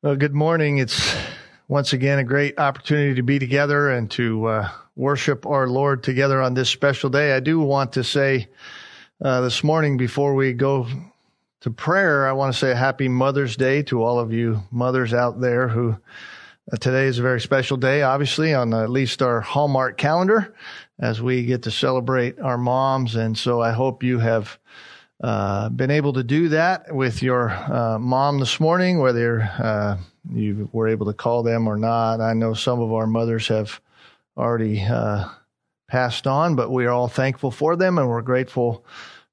Well, good morning. It's once again a great opportunity to be together and to uh, worship our Lord together on this special day. I do want to say uh, this morning before we go to prayer, I want to say a happy Mother's Day to all of you mothers out there who uh, today is a very special day, obviously, on at least our Hallmark calendar as we get to celebrate our moms. And so I hope you have uh, been able to do that with your uh, mom this morning, whether uh, you were able to call them or not. I know some of our mothers have already uh, passed on, but we are all thankful for them and we're grateful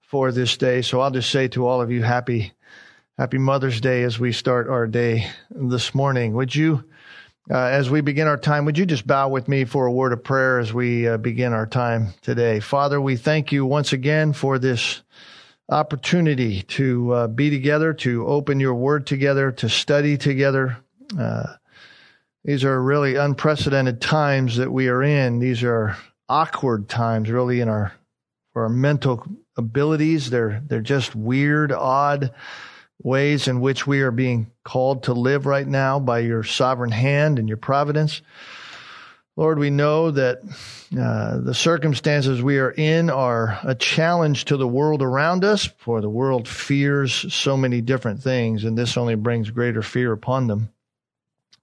for this day. So I'll just say to all of you, happy, happy Mother's Day as we start our day this morning. Would you, uh, as we begin our time, would you just bow with me for a word of prayer as we uh, begin our time today? Father, we thank you once again for this opportunity to uh, be together, to open your word together, to study together. Uh, these are really unprecedented times that we are in. These are awkward times, really, in our for our mental abilities. They're they're just weird, odd ways in which we are being called to live right now by your sovereign hand and your providence. Lord, we know that uh, the circumstances we are in are a challenge to the world around us, for the world fears so many different things, and this only brings greater fear upon them.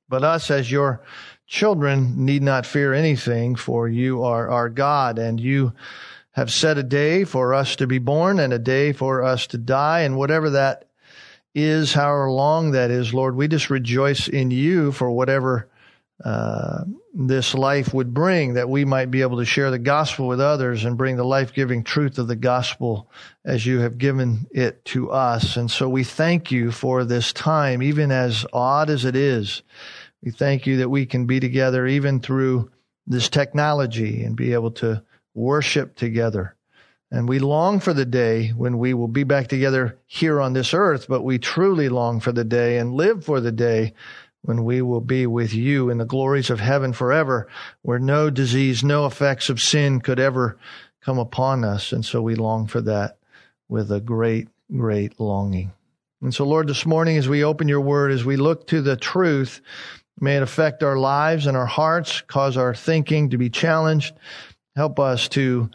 But us, as your children, need not fear anything, for you are our God, and you have set a day for us to be born and a day for us to die, and whatever that is, however long that is, Lord, we just rejoice in you for whatever uh, this life would bring, that we might be able to share the gospel with others and bring the life giving truth of the gospel as you have given it to us. And so we thank you for this time, even as odd as it is. We thank you that we can be together even through this technology and be able to worship together. And we long for the day when we will be back together here on this earth, but we truly long for the day and live for the day when we will be with you in the glories of heaven forever, where no disease, no effects of sin could ever come upon us. And so we long for that with a great, great longing. And so, Lord, this morning, as we open your word, as we look to the truth, may it affect our lives and our hearts, cause our thinking to be challenged. Help us to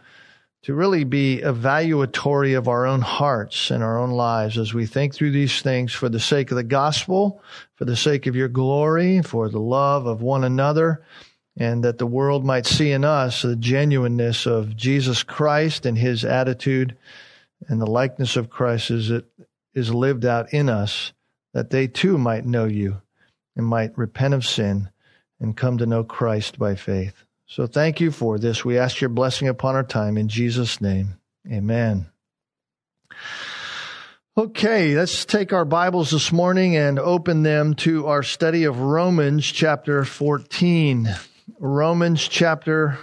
to really be evaluatory of our own hearts and our own lives as we think through these things for the sake of the gospel, for the sake of your glory, for the love of one another, and that the world might see in us the genuineness of Jesus Christ and his attitude and the likeness of Christ as it is lived out in us, that they too might know you and might repent of sin and come to know Christ by faith. So thank you for this. We ask your blessing upon our time in Jesus' name. Amen. Okay, let's take our Bibles this morning and open them to our study of Romans chapter 14. Romans chapter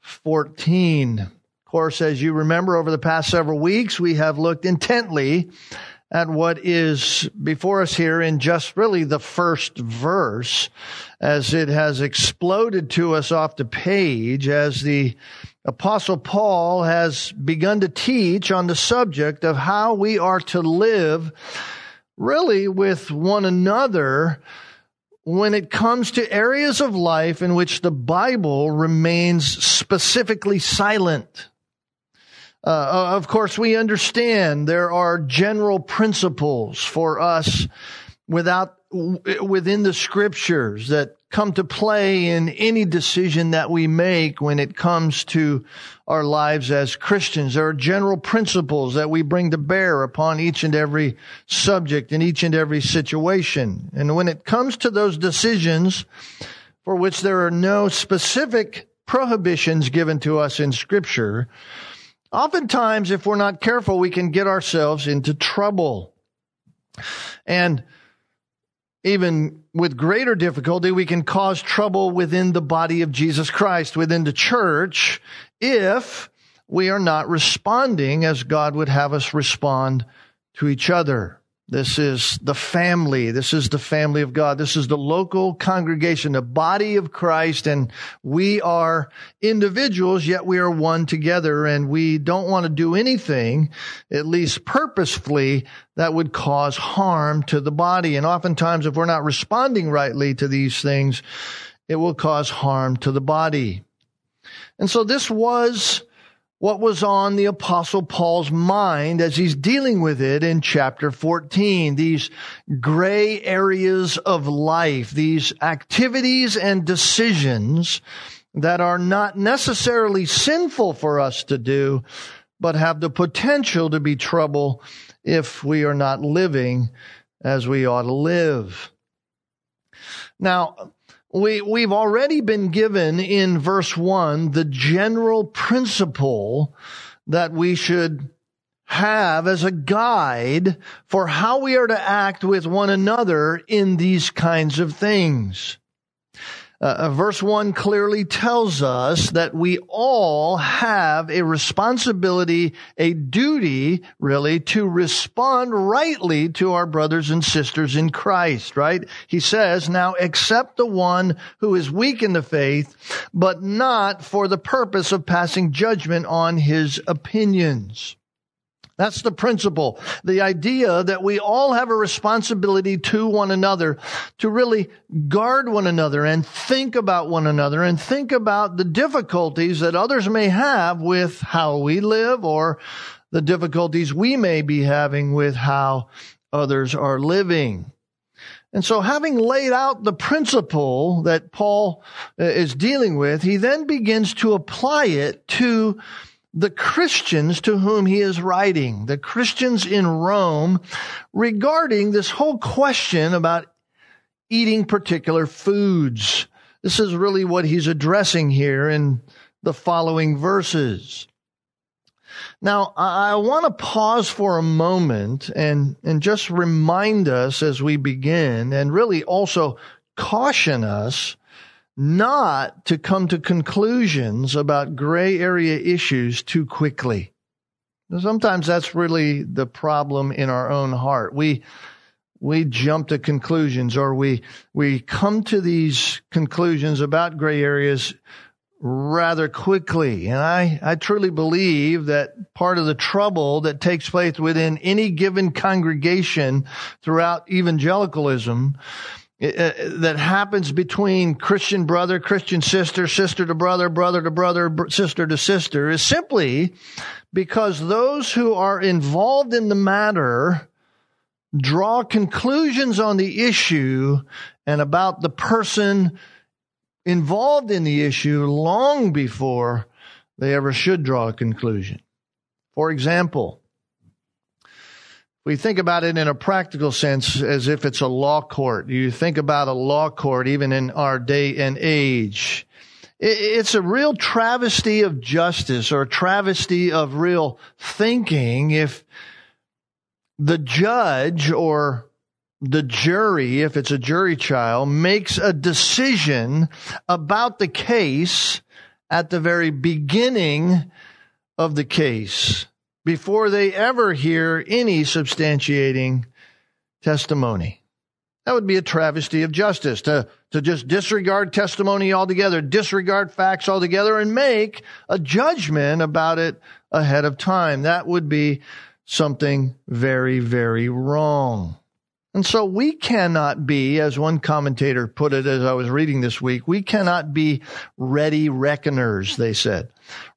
14. Of course, as you remember, over the past several weeks, we have looked intently at what is before us here in just really the first verse as it has exploded to us off the page as the apostle Paul has begun to teach on the subject of how we are to live really with one another when it comes to areas of life in which the Bible remains specifically silent. Uh, of course, we understand there are general principles for us without within the scriptures that come to play in any decision that we make when it comes to our lives as Christians. There are general principles that we bring to bear upon each and every subject in each and every situation. And when it comes to those decisions for which there are no specific prohibitions given to us in scripture, Oftentimes, if we're not careful, we can get ourselves into trouble. And even with greater difficulty, we can cause trouble within the body of Jesus Christ, within the church, if we are not responding as God would have us respond to each other. This is the family. This is the family of God. This is the local congregation, the body of Christ. And we are individuals, yet we are one together. And we don't want to do anything, at least purposefully, that would cause harm to the body. And oftentimes, if we're not responding rightly to these things, it will cause harm to the body. And so this was what was on the apostle Paul's mind as he's dealing with it in chapter 14. These gray areas of life, these activities and decisions that are not necessarily sinful for us to do, but have the potential to be trouble if we are not living as we ought to live. Now, we, we've already been given in verse one the general principle that we should have as a guide for how we are to act with one another in these kinds of things. Uh, uh, verse 1 clearly tells us that we all have a responsibility, a duty, really, to respond rightly to our brothers and sisters in Christ, right? He says, now accept the one who is weak in the faith, but not for the purpose of passing judgment on his opinions. That's the principle. The idea that we all have a responsibility to one another to really guard one another and think about one another and think about the difficulties that others may have with how we live or the difficulties we may be having with how others are living. And so having laid out the principle that Paul uh, is dealing with, he then begins to apply it to the Christians to whom he is writing, the Christians in Rome, regarding this whole question about eating particular foods. This is really what he's addressing here in the following verses. Now, I want to pause for a moment and, and just remind us as we begin and really also caution us not to come to conclusions about gray area issues too quickly. Sometimes that's really the problem in our own heart. We, we jump to conclusions or we, we come to these conclusions about gray areas rather quickly. And I, I truly believe that part of the trouble that takes place within any given congregation throughout evangelicalism Uh, uh, that happens between Christian brother, Christian sister, sister to brother, brother to brother, sister to sister is simply because those who are involved in the matter draw conclusions on the issue and about the person involved in the issue long before they ever should draw a conclusion. For example, we think about it in a practical sense as if it's a law court. You think about a law court even in our day and age. It's a real travesty of justice or a travesty of real thinking if the judge or the jury, if it's a jury trial, makes a decision about the case at the very beginning of the case before they ever hear any substantiating testimony. That would be a travesty of justice to, to just disregard testimony altogether, disregard facts altogether, and make a judgment about it ahead of time. That would be something very, very wrong. And so we cannot be, as one commentator put it as I was reading this week, we cannot be ready reckoners, they said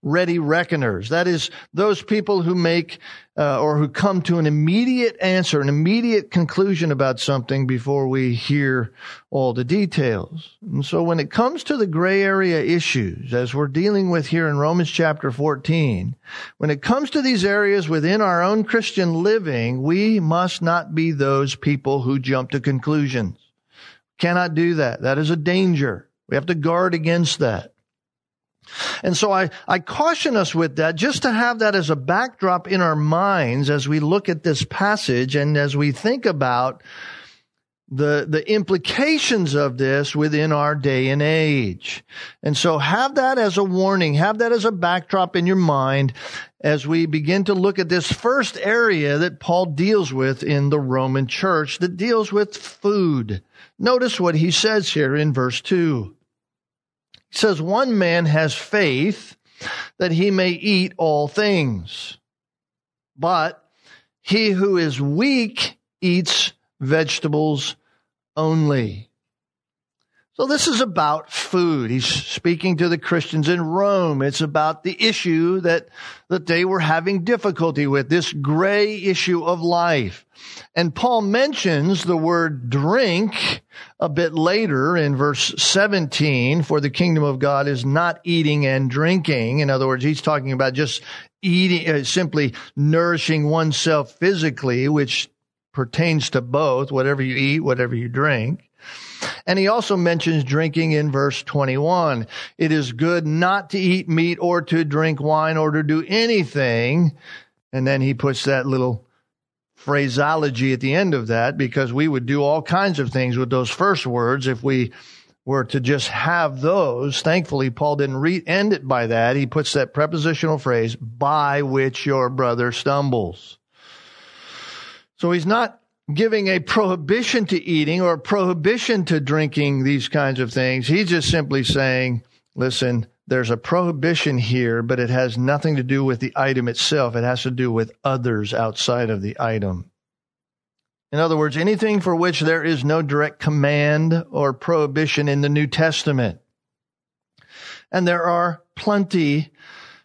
ready reckoners. That is, those people who make uh, or who come to an immediate answer, an immediate conclusion about something before we hear all the details. And so when it comes to the gray area issues, as we're dealing with here in Romans chapter 14, when it comes to these areas within our own Christian living, we must not be those people who jump to conclusions. Cannot do that. That is a danger. We have to guard against that. And so I, I caution us with that just to have that as a backdrop in our minds as we look at this passage and as we think about the, the implications of this within our day and age. And so have that as a warning, have that as a backdrop in your mind as we begin to look at this first area that Paul deals with in the Roman church that deals with food. Notice what he says here in verse 2. Says, One man has faith that he may eat all things, but he who is weak eats vegetables only. So this is about food. He's speaking to the Christians in Rome. It's about the issue that, that they were having difficulty with, this gray issue of life. And Paul mentions the word drink a bit later in verse 17, for the kingdom of God is not eating and drinking. In other words, he's talking about just eating, uh, simply nourishing oneself physically, which pertains to both, whatever you eat, whatever you drink. And he also mentions drinking in verse 21. It is good not to eat meat or to drink wine or to do anything. And then he puts that little phraseology at the end of that because we would do all kinds of things with those first words if we were to just have those. Thankfully, Paul didn't re- end it by that. He puts that prepositional phrase, by which your brother stumbles. So he's not giving a prohibition to eating or a prohibition to drinking these kinds of things. He's just simply saying, listen, there's a prohibition here, but it has nothing to do with the item itself. It has to do with others outside of the item. In other words, anything for which there is no direct command or prohibition in the New Testament. And there are plenty,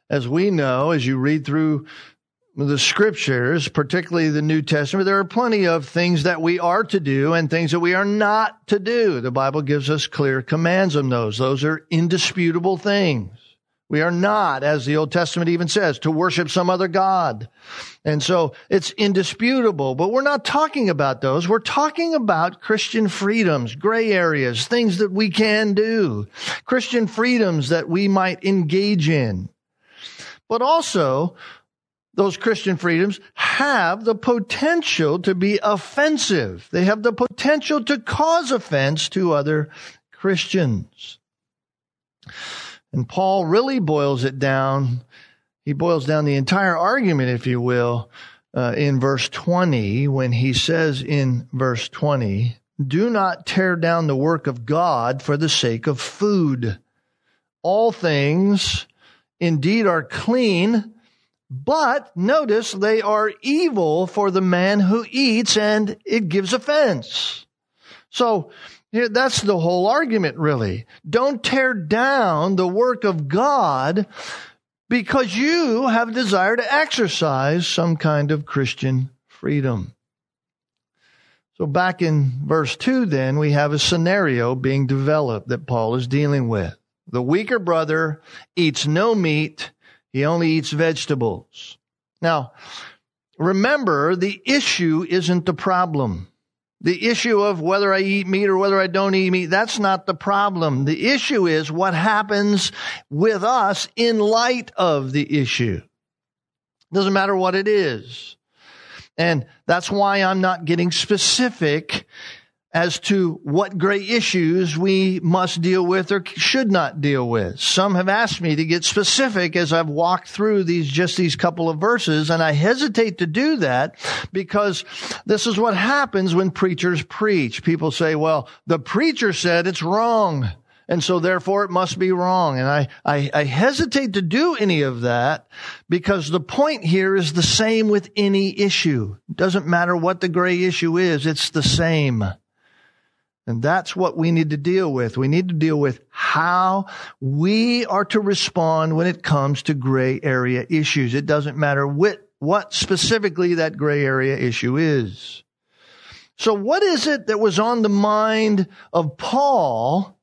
as we know, as you read through the scriptures, particularly the New Testament, there are plenty of things that we are to do and things that we are not to do. The Bible gives us clear commands on those. Those are indisputable things. We are not, as the Old Testament even says, to worship some other God. And so it's indisputable, but we're not talking about those. We're talking about Christian freedoms, gray areas, things that we can do, Christian freedoms that we might engage in. But also, those Christian freedoms have the potential to be offensive. They have the potential to cause offense to other Christians. And Paul really boils it down. He boils down the entire argument, if you will, uh, in verse 20, when he says in verse 20, do not tear down the work of God for the sake of food. All things indeed are clean, but notice they are evil for the man who eats and it gives offense. So that's the whole argument really. Don't tear down the work of God because you have a desire to exercise some kind of Christian freedom. So back in verse 2 then, we have a scenario being developed that Paul is dealing with. The weaker brother eats no meat he only eats vegetables. Now, remember, the issue isn't the problem. The issue of whether I eat meat or whether I don't eat meat, that's not the problem. The issue is what happens with us in light of the issue. Doesn't matter what it is. And that's why I'm not getting specific as to what great issues we must deal with or should not deal with. Some have asked me to get specific as I've walked through these, just these couple of verses, and I hesitate to do that because this is what happens when preachers preach. People say, well, the preacher said it's wrong. And so therefore it must be wrong. And I, I, I hesitate to do any of that because the point here is the same with any issue. It doesn't matter what the gray issue is. It's the same. And that's what we need to deal with. We need to deal with how we are to respond when it comes to gray area issues. It doesn't matter what, what specifically that gray area issue is. So what is it that was on the mind of Paul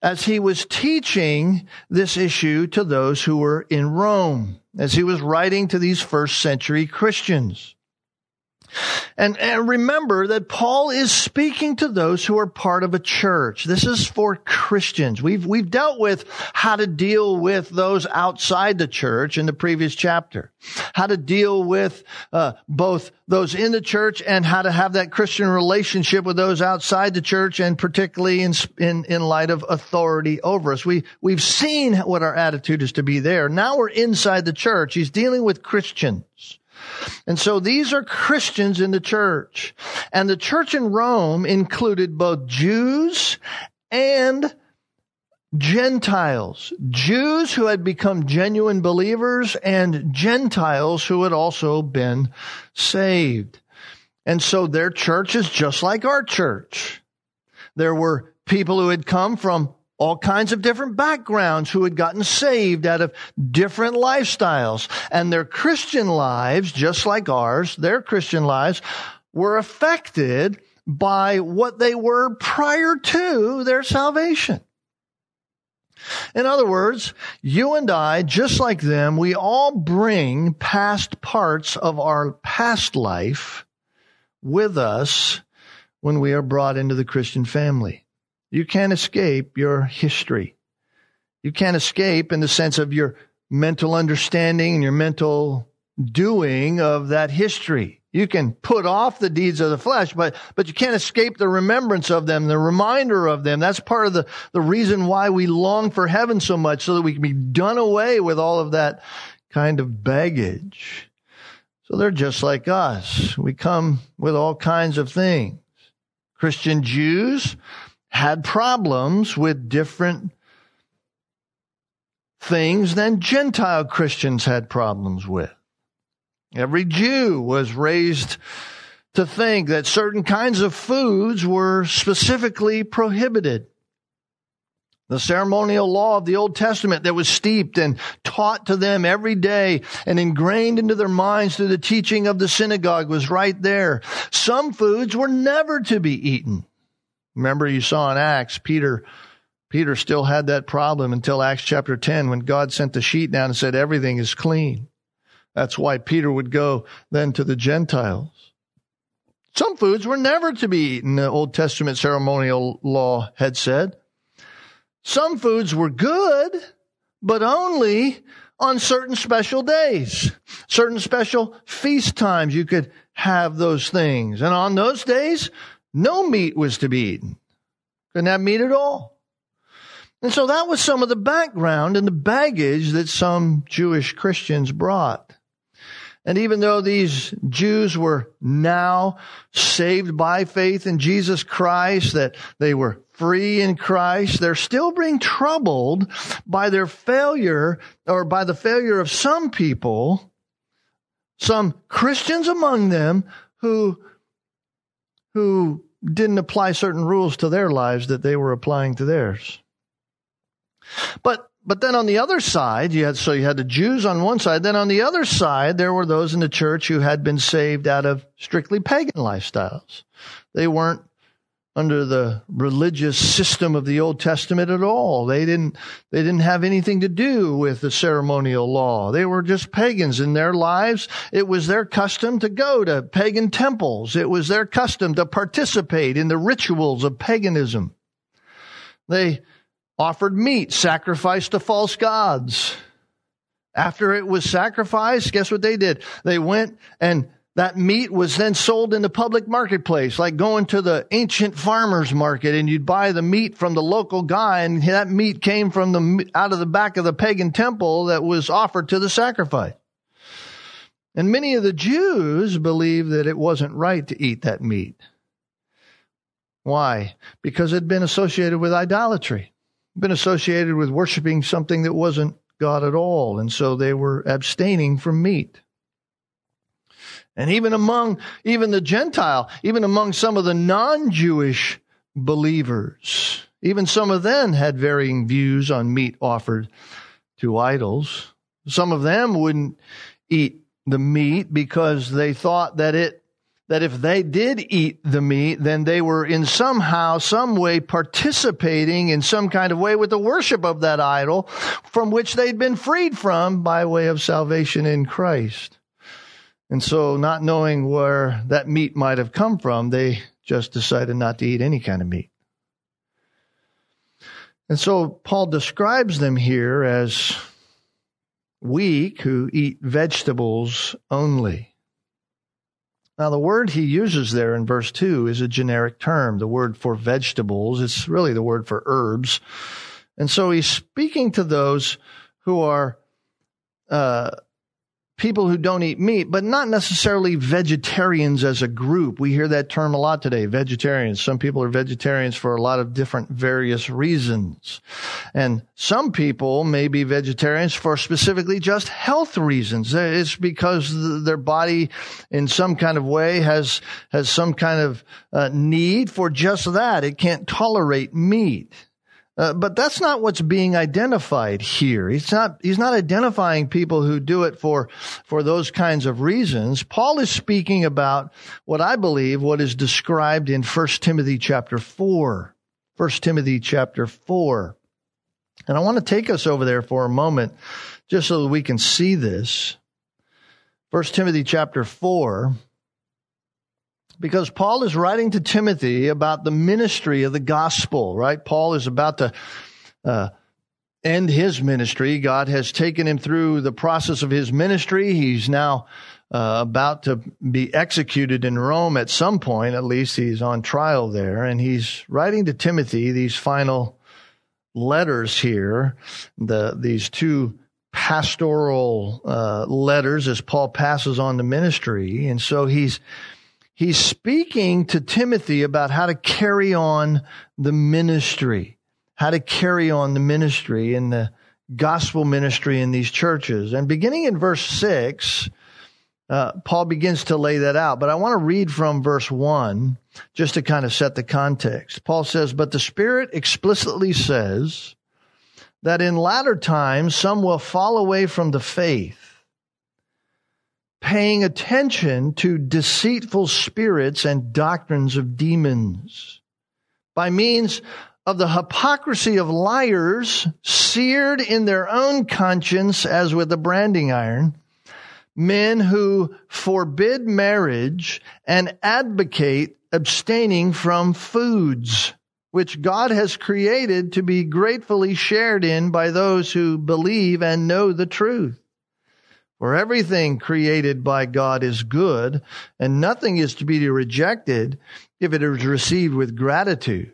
as he was teaching this issue to those who were in Rome, as he was writing to these first century Christians? And, and, remember that Paul is speaking to those who are part of a church. This is for Christians. We've, we've dealt with how to deal with those outside the church in the previous chapter. How to deal with uh, both those in the church and how to have that Christian relationship with those outside the church and particularly in, in, in light of authority over us. We, we've seen what our attitude is to be there. Now we're inside the church. He's dealing with Christians. And so these are Christians in the church. And the church in Rome included both Jews and Gentiles. Jews who had become genuine believers and Gentiles who had also been saved. And so their church is just like our church. There were people who had come from all kinds of different backgrounds who had gotten saved out of different lifestyles. And their Christian lives, just like ours, their Christian lives were affected by what they were prior to their salvation. In other words, you and I, just like them, we all bring past parts of our past life with us when we are brought into the Christian family. You can't escape your history. You can't escape in the sense of your mental understanding and your mental doing of that history. You can put off the deeds of the flesh, but, but you can't escape the remembrance of them, the reminder of them. That's part of the, the reason why we long for heaven so much, so that we can be done away with all of that kind of baggage. So they're just like us. We come with all kinds of things. Christian Jews, had problems with different things than Gentile Christians had problems with. Every Jew was raised to think that certain kinds of foods were specifically prohibited. The ceremonial law of the Old Testament that was steeped and taught to them every day and ingrained into their minds through the teaching of the synagogue was right there. Some foods were never to be eaten. Remember, you saw in Acts, Peter, Peter still had that problem until Acts chapter 10 when God sent the sheet down and said everything is clean. That's why Peter would go then to the Gentiles. Some foods were never to be eaten, the Old Testament ceremonial law had said. Some foods were good, but only on certain special days, certain special feast times. You could have those things. And on those days, no meat was to be eaten. Couldn't have meat at all. And so that was some of the background and the baggage that some Jewish Christians brought. And even though these Jews were now saved by faith in Jesus Christ, that they were free in Christ, they're still being troubled by their failure or by the failure of some people, some Christians among them who who didn't apply certain rules to their lives that they were applying to theirs. But but then on the other side, you had so you had the Jews on one side. Then on the other side, there were those in the church who had been saved out of strictly pagan lifestyles. They weren't under the religious system of the Old Testament at all. They didn't, they didn't have anything to do with the ceremonial law. They were just pagans in their lives. It was their custom to go to pagan temples. It was their custom to participate in the rituals of paganism. They offered meat sacrificed to false gods. After it was sacrificed, guess what they did? They went and that meat was then sold in the public marketplace, like going to the ancient farmer's market and you'd buy the meat from the local guy and that meat came from the, out of the back of the pagan temple that was offered to the sacrifice. And many of the Jews believed that it wasn't right to eat that meat. Why? Because it had been associated with idolatry, been associated with worshiping something that wasn't God at all. And so they were abstaining from meat. And even among, even the Gentile, even among some of the non-Jewish believers, even some of them had varying views on meat offered to idols. Some of them wouldn't eat the meat because they thought that it that if they did eat the meat, then they were in somehow, some way participating in some kind of way with the worship of that idol from which they'd been freed from by way of salvation in Christ. And so, not knowing where that meat might have come from, they just decided not to eat any kind of meat. And so, Paul describes them here as weak who eat vegetables only. Now, the word he uses there in verse 2 is a generic term. The word for vegetables, it's really the word for herbs. And so he's speaking to those who are uh, people who don't eat meat, but not necessarily vegetarians as a group. We hear that term a lot today, vegetarians. Some people are vegetarians for a lot of different various reasons. And some people may be vegetarians for specifically just health reasons. It's because their body in some kind of way has, has some kind of uh, need for just that. It can't tolerate meat. Uh, but that's not what's being identified here. He's not, he's not identifying people who do it for, for those kinds of reasons. Paul is speaking about what I believe, what is described in 1 Timothy chapter 4. 1 Timothy chapter 4. And I want to take us over there for a moment just so that we can see this. 1 Timothy chapter 4 because Paul is writing to Timothy about the ministry of the gospel, right? Paul is about to uh, end his ministry. God has taken him through the process of his ministry. He's now uh, about to be executed in Rome at some point. At least he's on trial there, and he's writing to Timothy these final letters here. The these two pastoral uh, letters as Paul passes on the ministry, and so he's he's speaking to Timothy about how to carry on the ministry, how to carry on the ministry in the gospel ministry in these churches. And beginning in verse 6, uh, Paul begins to lay that out. But I want to read from verse 1 just to kind of set the context. Paul says, But the Spirit explicitly says that in latter times some will fall away from the faith paying attention to deceitful spirits and doctrines of demons. By means of the hypocrisy of liars, seared in their own conscience as with a branding iron, men who forbid marriage and advocate abstaining from foods which God has created to be gratefully shared in by those who believe and know the truth. For everything created by God is good, and nothing is to be rejected if it is received with gratitude.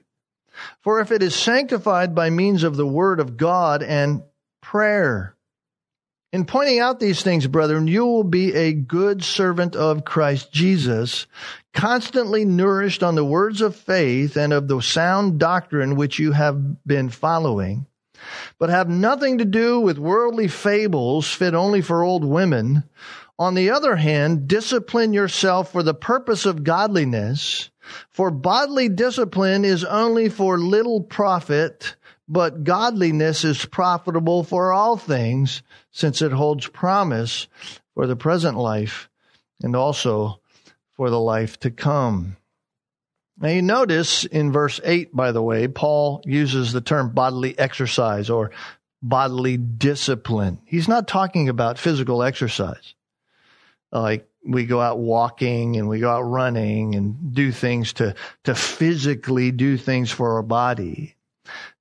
For if it is sanctified by means of the word of God and prayer. In pointing out these things, brethren, you will be a good servant of Christ Jesus, constantly nourished on the words of faith and of the sound doctrine which you have been following but have nothing to do with worldly fables fit only for old women. On the other hand, discipline yourself for the purpose of godliness, for bodily discipline is only for little profit, but godliness is profitable for all things, since it holds promise for the present life and also for the life to come. Now you notice in verse 8, by the way, Paul uses the term bodily exercise or bodily discipline. He's not talking about physical exercise. Like we go out walking and we go out running and do things to, to physically do things for our body.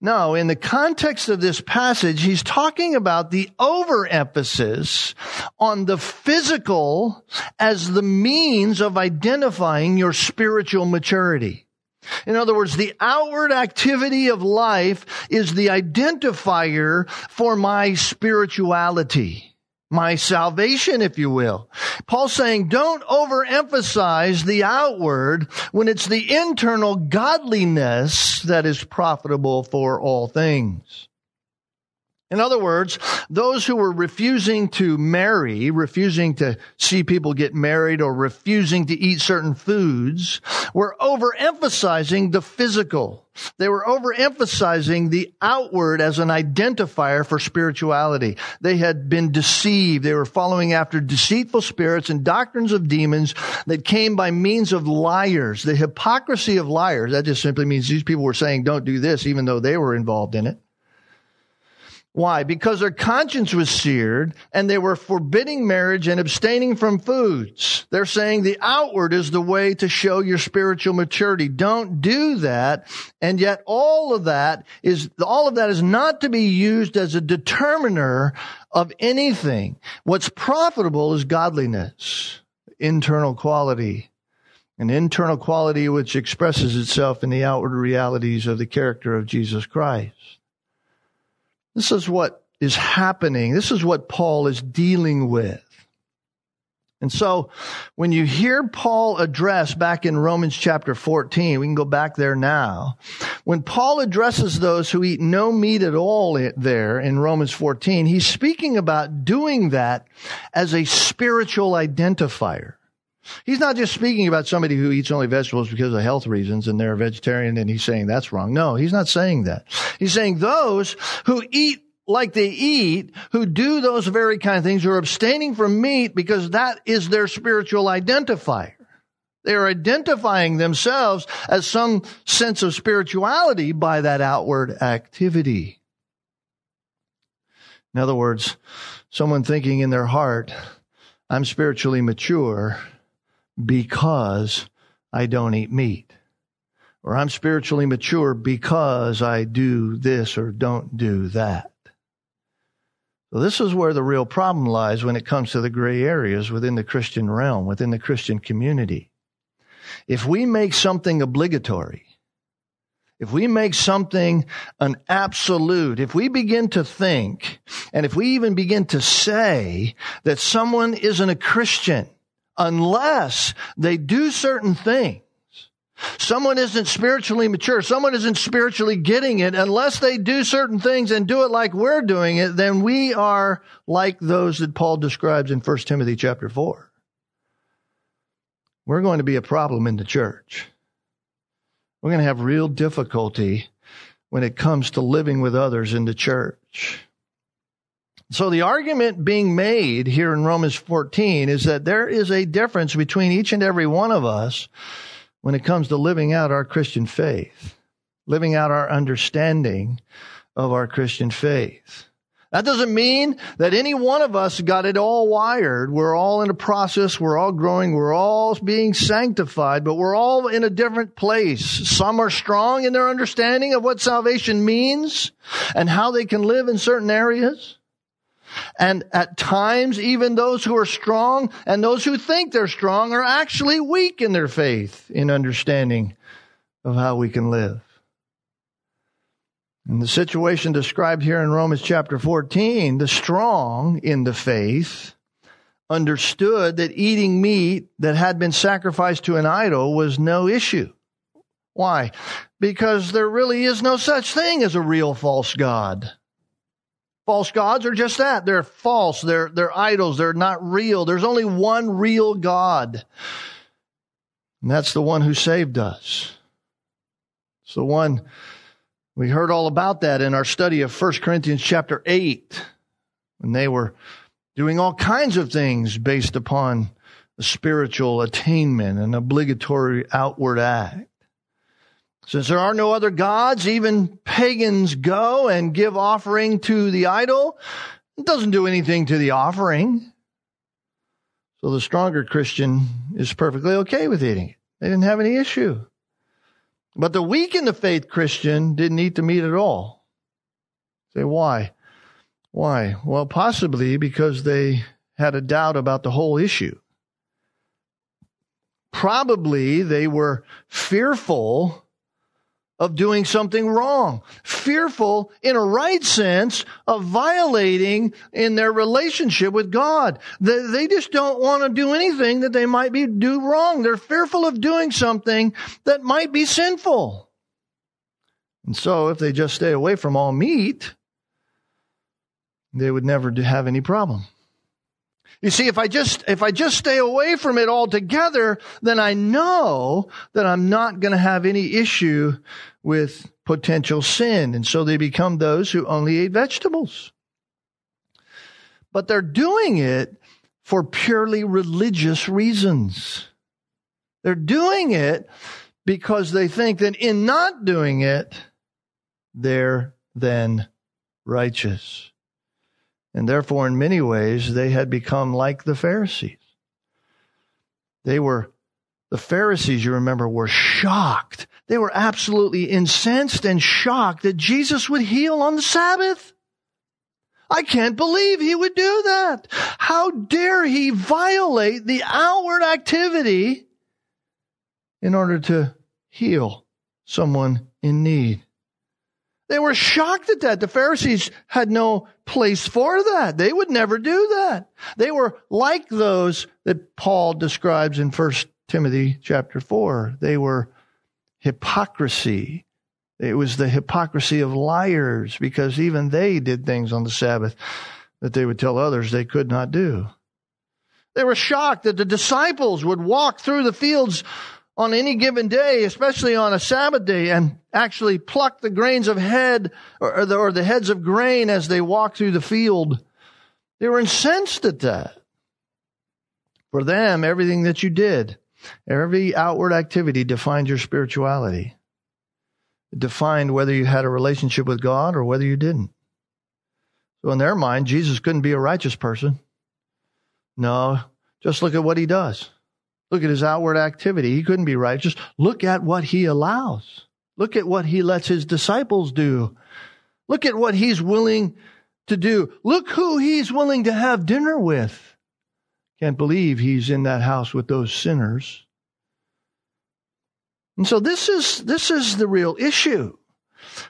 No, in the context of this passage, he's talking about the overemphasis on the physical as the means of identifying your spiritual maturity. In other words, the outward activity of life is the identifier for my spirituality my salvation, if you will. Paul's saying don't overemphasize the outward when it's the internal godliness that is profitable for all things. In other words, those who were refusing to marry, refusing to see people get married or refusing to eat certain foods were overemphasizing the physical. They were overemphasizing the outward as an identifier for spirituality. They had been deceived. They were following after deceitful spirits and doctrines of demons that came by means of liars. The hypocrisy of liars, that just simply means these people were saying don't do this even though they were involved in it Why? Because their conscience was seared and they were forbidding marriage and abstaining from foods. They're saying the outward is the way to show your spiritual maturity. Don't do that. And yet all of that is, all of that is not to be used as a determiner of anything. What's profitable is godliness, internal quality, an internal quality which expresses itself in the outward realities of the character of Jesus Christ. This is what is happening. This is what Paul is dealing with. And so when you hear Paul address back in Romans chapter 14, we can go back there now. When Paul addresses those who eat no meat at all there in Romans 14, he's speaking about doing that as a spiritual identifier. He's not just speaking about somebody who eats only vegetables because of health reasons and they're a vegetarian and he's saying that's wrong. No, he's not saying that. He's saying those who eat like they eat, who do those very kind of things, are abstaining from meat because that is their spiritual identifier. They are identifying themselves as some sense of spirituality by that outward activity. In other words, someone thinking in their heart, I'm spiritually mature because I don't eat meat. Or I'm spiritually mature because I do this or don't do that. So this is where the real problem lies when it comes to the gray areas within the Christian realm, within the Christian community. If we make something obligatory, if we make something an absolute, if we begin to think, and if we even begin to say that someone isn't a Christian unless they do certain things. Someone isn't spiritually mature. Someone isn't spiritually getting it unless they do certain things and do it like we're doing it. Then we are like those that Paul describes in 1 Timothy chapter 4. We're going to be a problem in the church. We're going to have real difficulty when it comes to living with others in the church. So the argument being made here in Romans 14 is that there is a difference between each and every one of us when it comes to living out our Christian faith, living out our understanding of our Christian faith. That doesn't mean that any one of us got it all wired. We're all in a process. We're all growing. We're all being sanctified, but we're all in a different place. Some are strong in their understanding of what salvation means and how they can live in certain areas. And at times, even those who are strong and those who think they're strong are actually weak in their faith in understanding of how we can live. In the situation described here in Romans chapter 14, the strong in the faith understood that eating meat that had been sacrificed to an idol was no issue. Why? Because there really is no such thing as a real false God. False gods are just that. They're false. They're, they're idols. They're not real. There's only one real God. And that's the one who saved us. It's the one we heard all about that in our study of 1 Corinthians chapter 8 when they were doing all kinds of things based upon a spiritual attainment, an obligatory outward act. Since there are no other gods, even pagans go and give offering to the idol. It doesn't do anything to the offering. So the stronger Christian is perfectly okay with eating it. They didn't have any issue. But the weak in the faith Christian didn't eat the meat at all. Say, why? Why? Well, possibly because they had a doubt about the whole issue. Probably they were fearful of doing something wrong, fearful in a right sense of violating in their relationship with God. They, just don't want to do anything that they might be do wrong. They're fearful of doing something that might be sinful. And so if they just stay away from all meat, they would never have any problem. You see, if I just, if I just stay away from it altogether, then I know that I'm not going to have any issue with potential sin. And so they become those who only eat vegetables. But they're doing it for purely religious reasons. They're doing it because they think that in not doing it, they're then righteous. And therefore, in many ways, they had become like the Pharisees. They were, the Pharisees, you remember, were shocked. They were absolutely incensed and shocked that Jesus would heal on the Sabbath. I can't believe he would do that. How dare he violate the outward activity in order to heal someone in need? They were shocked at that. The Pharisees had no place for that. They would never do that. They were like those that Paul describes in 1 Timothy chapter 4. They were hypocrisy. It was the hypocrisy of liars because even they did things on the Sabbath that they would tell others they could not do. They were shocked that the disciples would walk through the fields on any given day, especially on a Sabbath day, and actually pluck the grains of head or the, or the heads of grain as they walk through the field. They were incensed at that. For them, everything that you did, every outward activity defined your spirituality. It defined whether you had a relationship with God or whether you didn't. So in their mind, Jesus couldn't be a righteous person. No, just look at what he does. Look at his outward activity. He couldn't be righteous. Look at what he allows. Look at what he lets his disciples do. Look at what he's willing to do. Look who he's willing to have dinner with. Can't believe he's in that house with those sinners. And so this is, this is the real issue.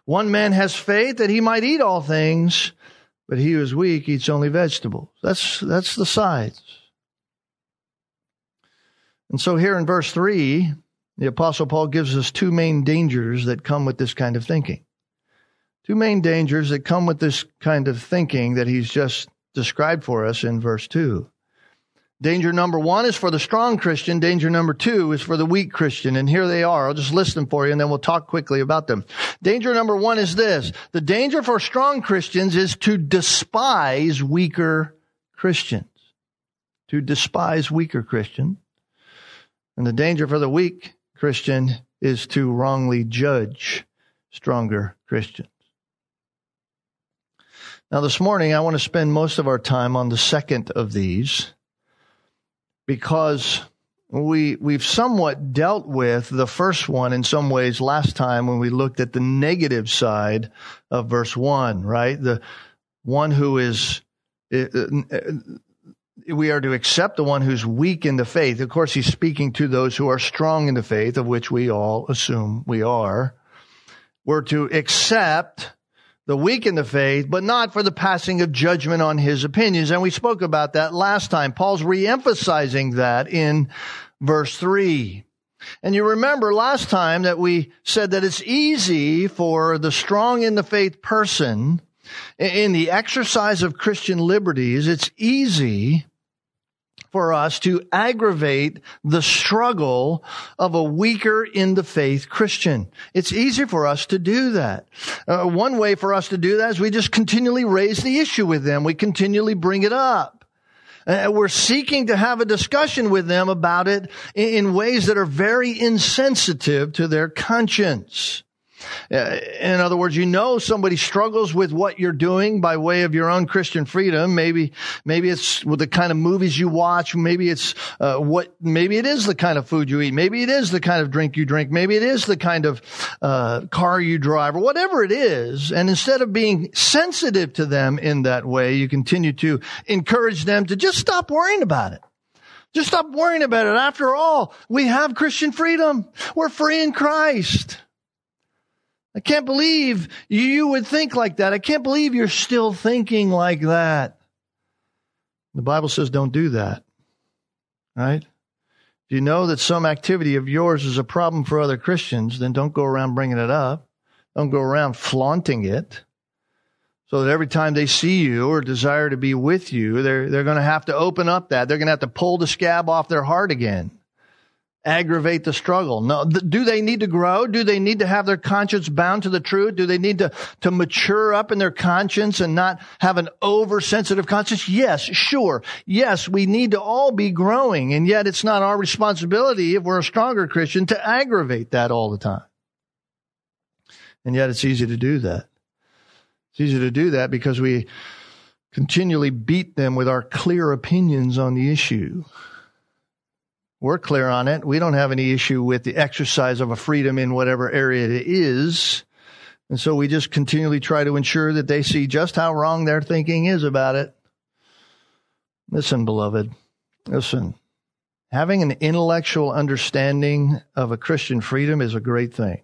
One man has faith that he might eat all things, but he who is weak eats only vegetables. That's, that's the sides. And so here in verse 3, the Apostle Paul gives us two main dangers that come with this kind of thinking. Two main dangers that come with this kind of thinking that he's just described for us in verse 2. Danger number one is for the strong Christian. Danger number two is for the weak Christian. And here they are. I'll just list them for you and then we'll talk quickly about them. Danger number one is this. The danger for strong Christians is to despise weaker Christians. To despise weaker Christians. And the danger for the weak Christian is to wrongly judge stronger Christians. Now, this morning, I want to spend most of our time on the second of these because we, we've somewhat dealt with the first one in some ways last time when we looked at the negative side of verse one, right? The one who is, uh, uh, we are to accept the one who's weak in the faith. Of course, he's speaking to those who are strong in the faith, of which we all assume we are. We're to accept the weak in the faith, but not for the passing of judgment on his opinions. And we spoke about that last time. Paul's reemphasizing that in verse three. And you remember last time that we said that it's easy for the strong in the faith person in the exercise of Christian liberties, it's easy for us to aggravate the struggle of a weaker in the faith Christian. It's easy for us to do that. Uh, one way for us to do that is we just continually raise the issue with them. We continually bring it up. Uh, we're seeking to have a discussion with them about it in, in ways that are very insensitive to their conscience. Uh, in other words, you know somebody struggles with what you're doing by way of your own Christian freedom. Maybe, maybe it's with the kind of movies you watch. Maybe it's uh, what. Maybe it is the kind of food you eat. Maybe it is the kind of drink you drink. Maybe it is the kind of uh, car you drive, or whatever it is. And instead of being sensitive to them in that way, you continue to encourage them to just stop worrying about it. Just stop worrying about it. After all, we have Christian freedom. We're free in Christ. I can't believe you would think like that. I can't believe you're still thinking like that. The Bible says don't do that. Right? If you know that some activity of yours is a problem for other Christians, then don't go around bringing it up. Don't go around flaunting it. So that every time they see you or desire to be with you, they're, they're going to have to open up that. They're going to have to pull the scab off their heart again aggravate the struggle. No, do they need to grow? Do they need to have their conscience bound to the truth? Do they need to, to mature up in their conscience and not have an oversensitive conscience? Yes, sure. Yes, we need to all be growing. And yet it's not our responsibility if we're a stronger Christian to aggravate that all the time. And yet it's easy to do that. It's easy to do that because we continually beat them with our clear opinions on the issue. We're clear on it. We don't have any issue with the exercise of a freedom in whatever area it is. And so we just continually try to ensure that they see just how wrong their thinking is about it. Listen, beloved, listen. Having an intellectual understanding of a Christian freedom is a great thing.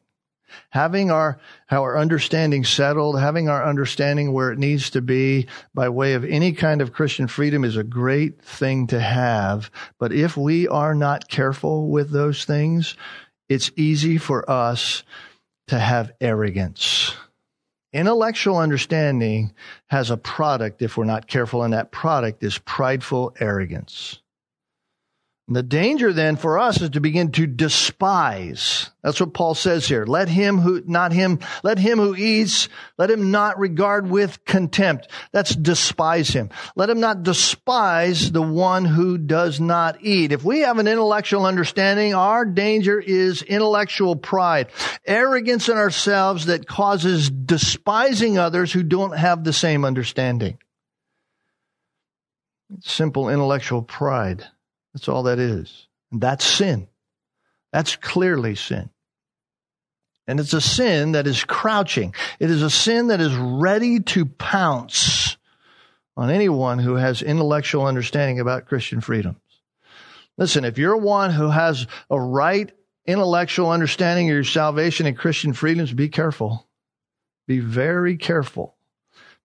Having our, our understanding settled, having our understanding where it needs to be by way of any kind of Christian freedom is a great thing to have. But if we are not careful with those things, it's easy for us to have arrogance. Intellectual understanding has a product if we're not careful, and that product is prideful arrogance. The danger then for us is to begin to despise. That's what Paul says here. Let him who, not him, let him who eats, let him not regard with contempt. That's despise him. Let him not despise the one who does not eat. If we have an intellectual understanding, our danger is intellectual pride, arrogance in ourselves that causes despising others who don't have the same understanding. Simple intellectual pride. That's all that is. And that's sin. That's clearly sin. And it's a sin that is crouching. It is a sin that is ready to pounce on anyone who has intellectual understanding about Christian freedoms. Listen, if you're one who has a right intellectual understanding of your salvation and Christian freedoms, be careful. Be very careful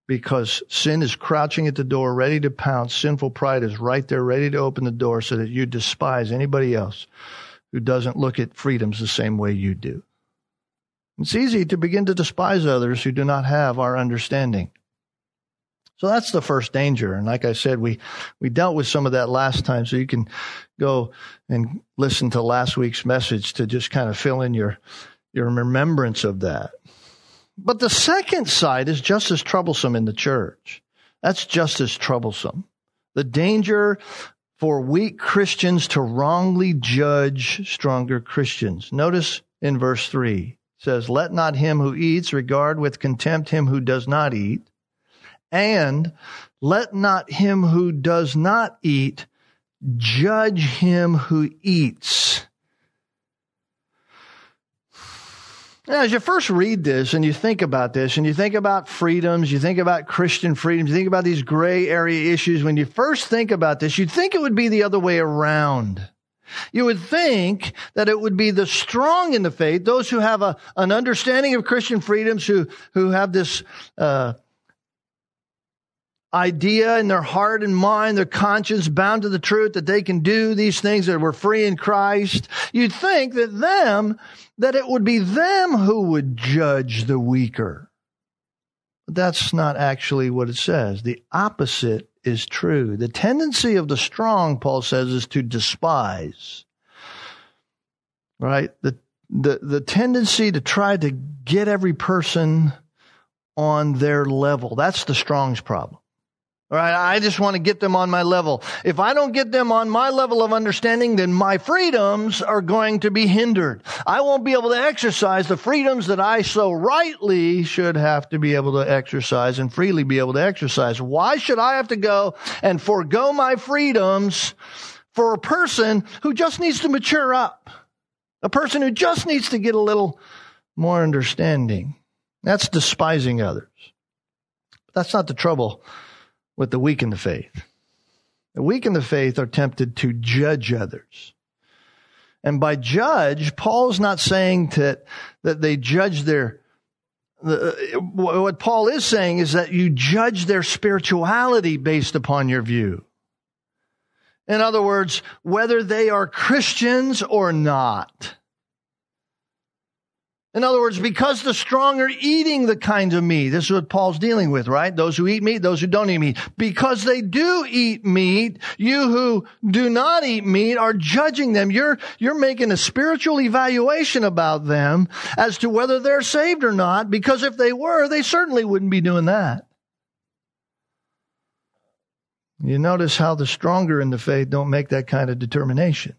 because sin is crouching at the door, ready to pounce. Sinful pride is right there, ready to open the door so that you despise anybody else who doesn't look at freedoms the same way you do. It's easy to begin to despise others who do not have our understanding. So that's the first danger. And like I said, we, we dealt with some of that last time. So you can go and listen to last week's message to just kind of fill in your, your remembrance of that. But the second side is just as troublesome in the church. That's just as troublesome. The danger for weak Christians to wrongly judge stronger Christians. Notice in verse 3 it says, Let not him who eats regard with contempt him who does not eat, and let not him who does not eat judge him who eats. Now, as you first read this and you think about this and you think about freedoms, you think about Christian freedoms, you think about these gray area issues, when you first think about this, you'd think it would be the other way around. You would think that it would be the strong in the faith, those who have a, an understanding of Christian freedoms, who, who have this, uh, idea in their heart and mind, their conscience bound to the truth that they can do these things that we're free in Christ. You'd think that them, that it would be them who would judge the weaker. But that's not actually what it says. The opposite is true. The tendency of the strong, Paul says, is to despise. Right? The, the, the tendency to try to get every person on their level. That's the strong's problem. All right, I just want to get them on my level. If I don't get them on my level of understanding, then my freedoms are going to be hindered. I won't be able to exercise the freedoms that I so rightly should have to be able to exercise and freely be able to exercise. Why should I have to go and forego my freedoms for a person who just needs to mature up? A person who just needs to get a little more understanding. That's despising others. That's not the trouble with the weak in the faith. The weak in the faith are tempted to judge others. And by judge, Paul's not saying that, that they judge their, the, uh, what Paul is saying is that you judge their spirituality based upon your view. In other words, whether they are Christians or not. In other words, because the strong are eating the kinds of meat, this is what Paul's dealing with, right? Those who eat meat, those who don't eat meat. Because they do eat meat, you who do not eat meat are judging them. You're, you're making a spiritual evaluation about them as to whether they're saved or not, because if they were, they certainly wouldn't be doing that. You notice how the stronger in the faith don't make that kind of determination.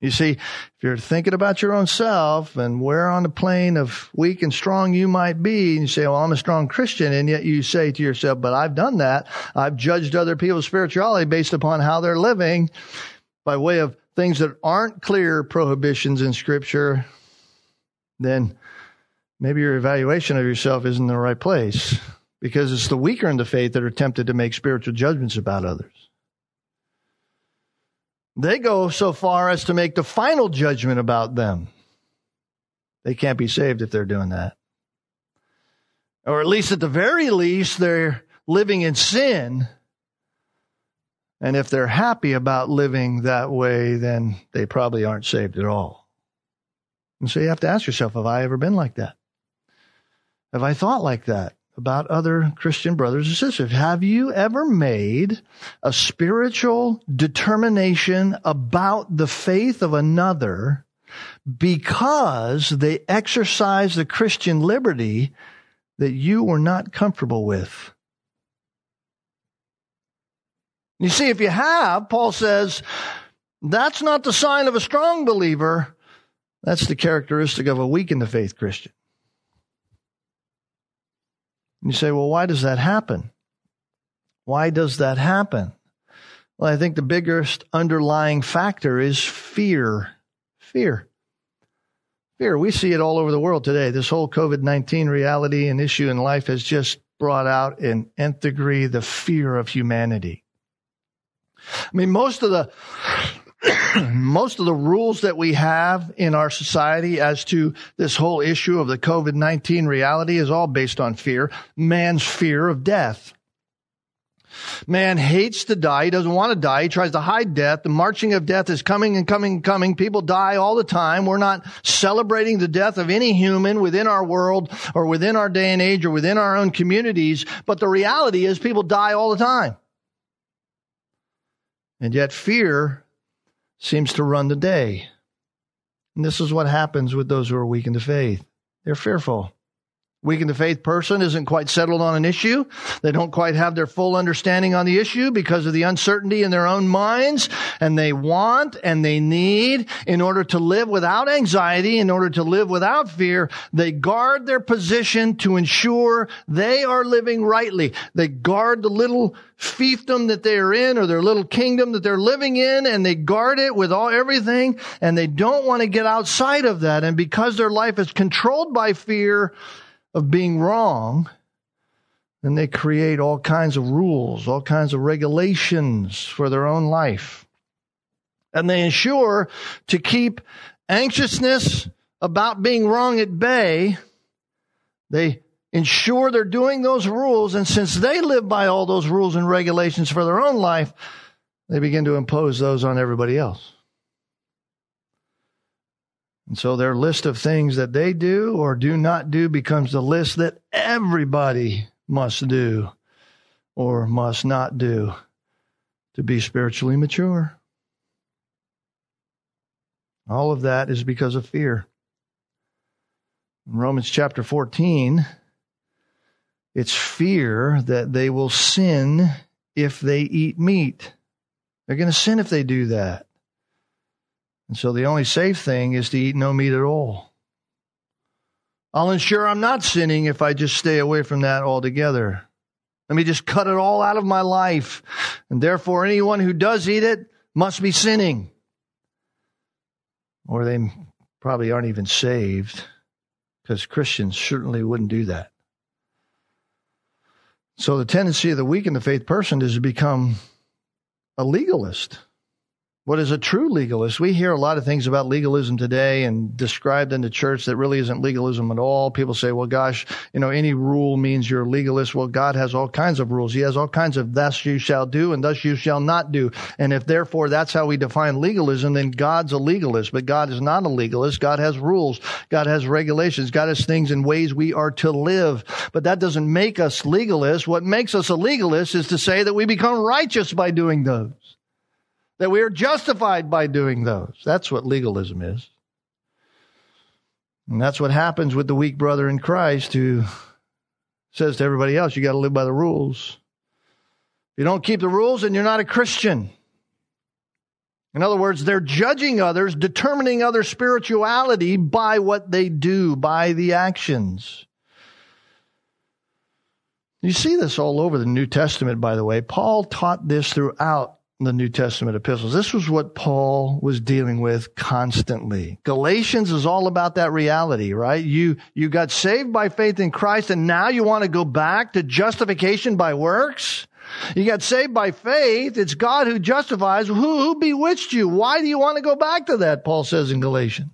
You see, if you're thinking about your own self and where on the plane of weak and strong you might be, and you say, well, I'm a strong Christian, and yet you say to yourself, but I've done that. I've judged other people's spirituality based upon how they're living by way of things that aren't clear prohibitions in scripture, then maybe your evaluation of yourself isn't in the right place because it's the weaker in the faith that are tempted to make spiritual judgments about others. They go so far as to make the final judgment about them. They can't be saved if they're doing that. Or at least at the very least, they're living in sin. And if they're happy about living that way, then they probably aren't saved at all. And so you have to ask yourself, have I ever been like that? Have I thought like that? About other Christian brothers and sisters. Have you ever made a spiritual determination about the faith of another because they exercise the Christian liberty that you were not comfortable with? You see, if you have, Paul says, that's not the sign of a strong believer. That's the characteristic of a weak in the faith Christian. And you say, well, why does that happen? Why does that happen? Well, I think the biggest underlying factor is fear. Fear. Fear. We see it all over the world today. This whole COVID 19 reality and issue in life has just brought out in nth degree the fear of humanity. I mean, most of the most of the rules that we have in our society as to this whole issue of the COVID 19 reality is all based on fear, man's fear of death. Man hates to die. He doesn't want to die. He tries to hide death. The marching of death is coming and coming and coming. People die all the time. We're not celebrating the death of any human within our world or within our day and age or within our own communities. But the reality is people die all the time. And yet fear seems to run the day. And this is what happens with those who are weak in the faith. They're fearful. Weak in the faith person isn't quite settled on an issue. They don't quite have their full understanding on the issue because of the uncertainty in their own minds. And they want and they need in order to live without anxiety, in order to live without fear. They guard their position to ensure they are living rightly. They guard the little fiefdom that they are in or their little kingdom that they're living in and they guard it with all everything and they don't want to get outside of that. And because their life is controlled by fear, of being wrong, then they create all kinds of rules, all kinds of regulations for their own life. And they ensure to keep anxiousness about being wrong at bay. They ensure they're doing those rules. And since they live by all those rules and regulations for their own life, they begin to impose those on everybody else. And so their list of things that they do or do not do becomes the list that everybody must do or must not do to be spiritually mature. All of that is because of fear. In Romans chapter 14, it's fear that they will sin if they eat meat. They're going to sin if they do that. And so the only safe thing is to eat no meat at all. I'll ensure I'm not sinning if I just stay away from that altogether. Let me just cut it all out of my life. And therefore, anyone who does eat it must be sinning. Or they probably aren't even saved, because Christians certainly wouldn't do that. So the tendency of the weak in the faith person is to become a legalist what is a true legalist? We hear a lot of things about legalism today and described in the church that really isn't legalism at all. People say, well, gosh, you know, any rule means you're a legalist. Well, God has all kinds of rules. He has all kinds of thus you shall do and thus you shall not do. And if therefore that's how we define legalism, then God's a legalist. But God is not a legalist. God has rules. God has regulations. God has things and ways we are to live. But that doesn't make us legalists. What makes us a legalist is to say that we become righteous by doing those that we are justified by doing those. That's what legalism is. And that's what happens with the weak brother in Christ who says to everybody else, you got to live by the rules. If you don't keep the rules, then you're not a Christian. In other words, they're judging others, determining other spirituality by what they do, by the actions. You see this all over the New Testament, by the way. Paul taught this throughout the New Testament epistles. This was what Paul was dealing with constantly. Galatians is all about that reality, right? You, you got saved by faith in Christ and now you want to go back to justification by works? You got saved by faith. It's God who justifies. Who, who bewitched you? Why do you want to go back to that? Paul says in Galatians.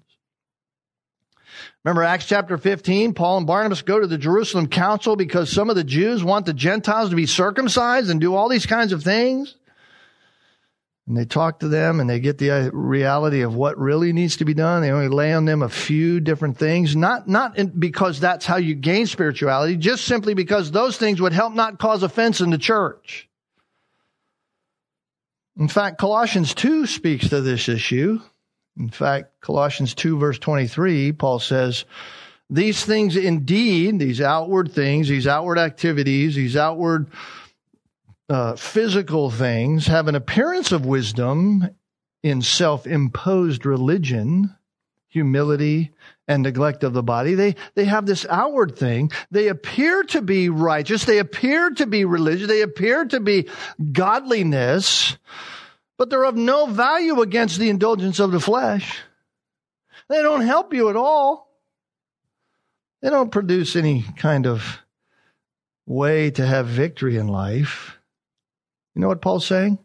Remember Acts chapter 15? Paul and Barnabas go to the Jerusalem council because some of the Jews want the Gentiles to be circumcised and do all these kinds of things. And they talk to them and they get the uh, reality of what really needs to be done. They only lay on them a few different things, not, not in, because that's how you gain spirituality, just simply because those things would help not cause offense in the church. In fact, Colossians 2 speaks to this issue. In fact, Colossians 2 verse 23, Paul says, these things indeed, these outward things, these outward activities, these outward uh, physical things have an appearance of wisdom in self imposed religion, humility, and neglect of the body. They, they have this outward thing. They appear to be righteous. They appear to be religious. They appear to be godliness, but they're of no value against the indulgence of the flesh. They don't help you at all. They don't produce any kind of way to have victory in life. You know what Paul's saying?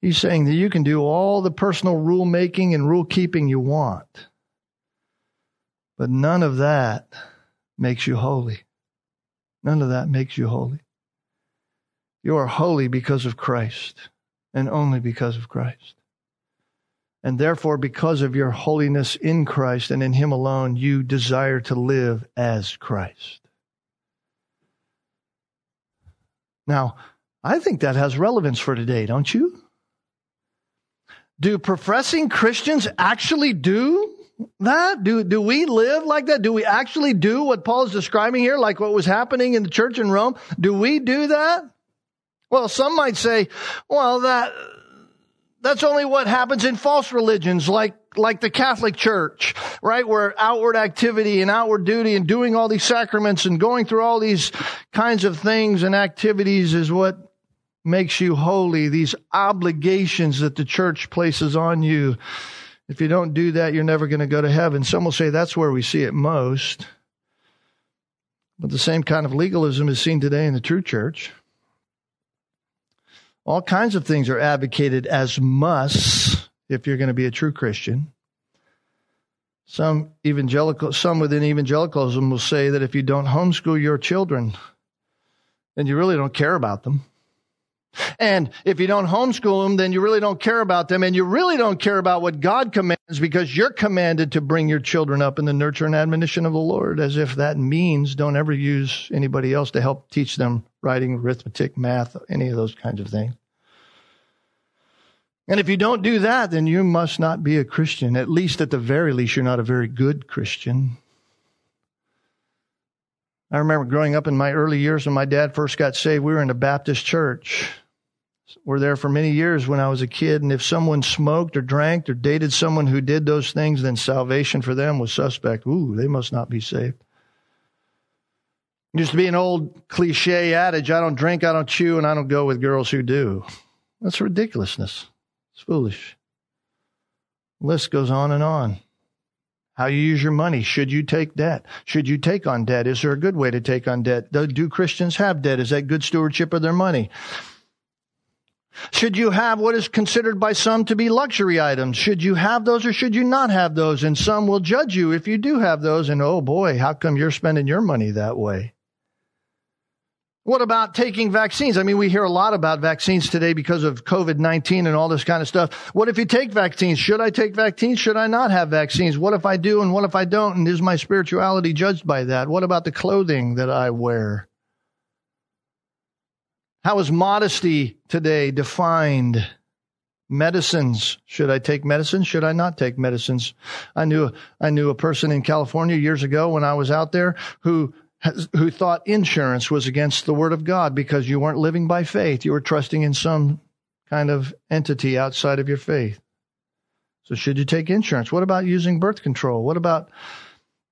He's saying that you can do all the personal rule making and rule keeping you want, but none of that makes you holy. None of that makes you holy. You are holy because of Christ and only because of Christ. And therefore, because of your holiness in Christ and in Him alone, you desire to live as Christ. Now, I think that has relevance for today, don't you? Do professing Christians actually do that? Do, do we live like that? Do we actually do what Paul is describing here, like what was happening in the church in Rome? Do we do that? Well, some might say, well, that, that's only what happens in false religions like, like the Catholic Church, right? Where outward activity and outward duty and doing all these sacraments and going through all these kinds of things and activities is what makes you holy, these obligations that the church places on you. If you don't do that, you're never going to go to heaven. Some will say that's where we see it most. But the same kind of legalism is seen today in the true church. All kinds of things are advocated as musts if you're going to be a true Christian. Some evangelical, some within evangelicalism will say that if you don't homeschool your children, then you really don't care about them. And if you don't homeschool them, then you really don't care about them and you really don't care about what God commands because you're commanded to bring your children up in the nurture and admonition of the Lord as if that means don't ever use anybody else to help teach them writing, arithmetic, math, any of those kinds of things. And if you don't do that, then you must not be a Christian. At least at the very least, you're not a very good Christian. I remember growing up in my early years when my dad first got saved, we were in a Baptist church were there for many years when I was a kid. And if someone smoked or drank or dated someone who did those things, then salvation for them was suspect. Ooh, they must not be saved. It used to be an old cliche adage I don't drink, I don't chew, and I don't go with girls who do. That's ridiculousness. It's foolish. The list goes on and on. How you use your money. Should you take debt? Should you take on debt? Is there a good way to take on debt? Do Christians have debt? Is that good stewardship of their money? Should you have what is considered by some to be luxury items? Should you have those or should you not have those? And some will judge you if you do have those. And oh boy, how come you're spending your money that way? What about taking vaccines? I mean, we hear a lot about vaccines today because of COVID-19 and all this kind of stuff. What if you take vaccines? Should I take vaccines? Should I not have vaccines? What if I do and what if I don't? And is my spirituality judged by that? What about the clothing that I wear? How is modesty today defined? Medicines. Should I take medicines? Should I not take medicines? I knew, I knew a person in California years ago when I was out there who who thought insurance was against the word of God because you weren't living by faith. You were trusting in some kind of entity outside of your faith. So, should you take insurance? What about using birth control? What about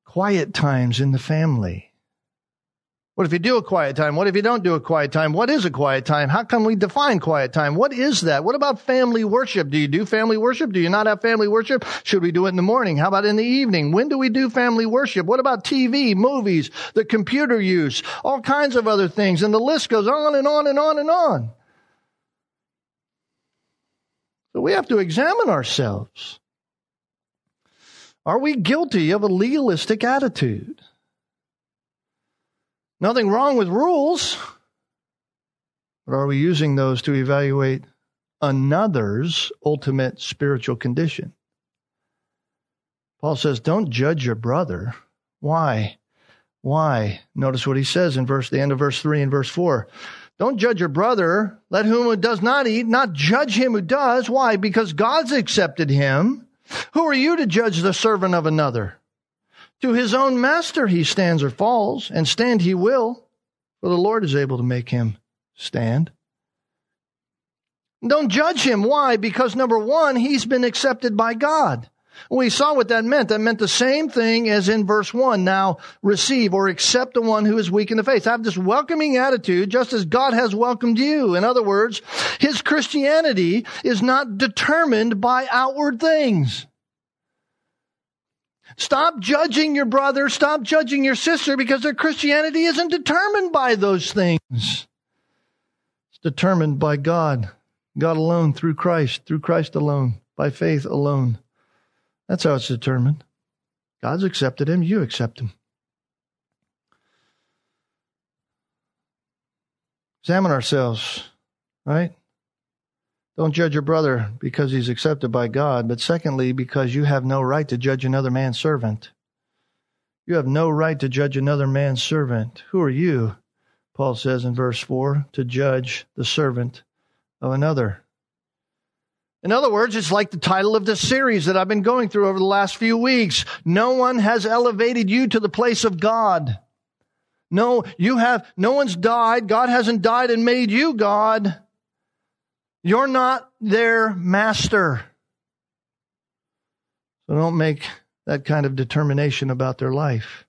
quiet times in the family? What if you do a quiet time? What if you don't do a quiet time? What is a quiet time? How can we define quiet time? What is that? What about family worship? Do you do family worship? Do you not have family worship? Should we do it in the morning? How about in the evening? When do we do family worship? What about TV, movies, the computer use, all kinds of other things? And the list goes on and on and on and on. So we have to examine ourselves. Are we guilty of a legalistic attitude? Nothing wrong with rules. But are we using those to evaluate another's ultimate spiritual condition? Paul says, don't judge your brother. Why? Why? Notice what he says in verse, the end of verse three and verse four. Don't judge your brother. Let whom who does not eat, not judge him who does. Why? Because God's accepted him. Who are you to judge the servant of another? To his own master he stands or falls, and stand he will, for the Lord is able to make him stand. Don't judge him. Why? Because number one, he's been accepted by God. We saw what that meant. That meant the same thing as in verse one. Now receive or accept the one who is weak in the faith. Have this welcoming attitude just as God has welcomed you. In other words, his Christianity is not determined by outward things. Stop judging your brother. Stop judging your sister because their Christianity isn't determined by those things. It's determined by God. God alone, through Christ, through Christ alone, by faith alone. That's how it's determined. God's accepted him, you accept him. Examine ourselves, right? Don't judge your brother because he's accepted by God, but secondly, because you have no right to judge another man's servant. You have no right to judge another man's servant. Who are you, Paul says in verse 4, to judge the servant of another? In other words, it's like the title of this series that I've been going through over the last few weeks. No one has elevated you to the place of God. No, you have, no one's died. God hasn't died and made you God. You're not their master. So don't make that kind of determination about their life.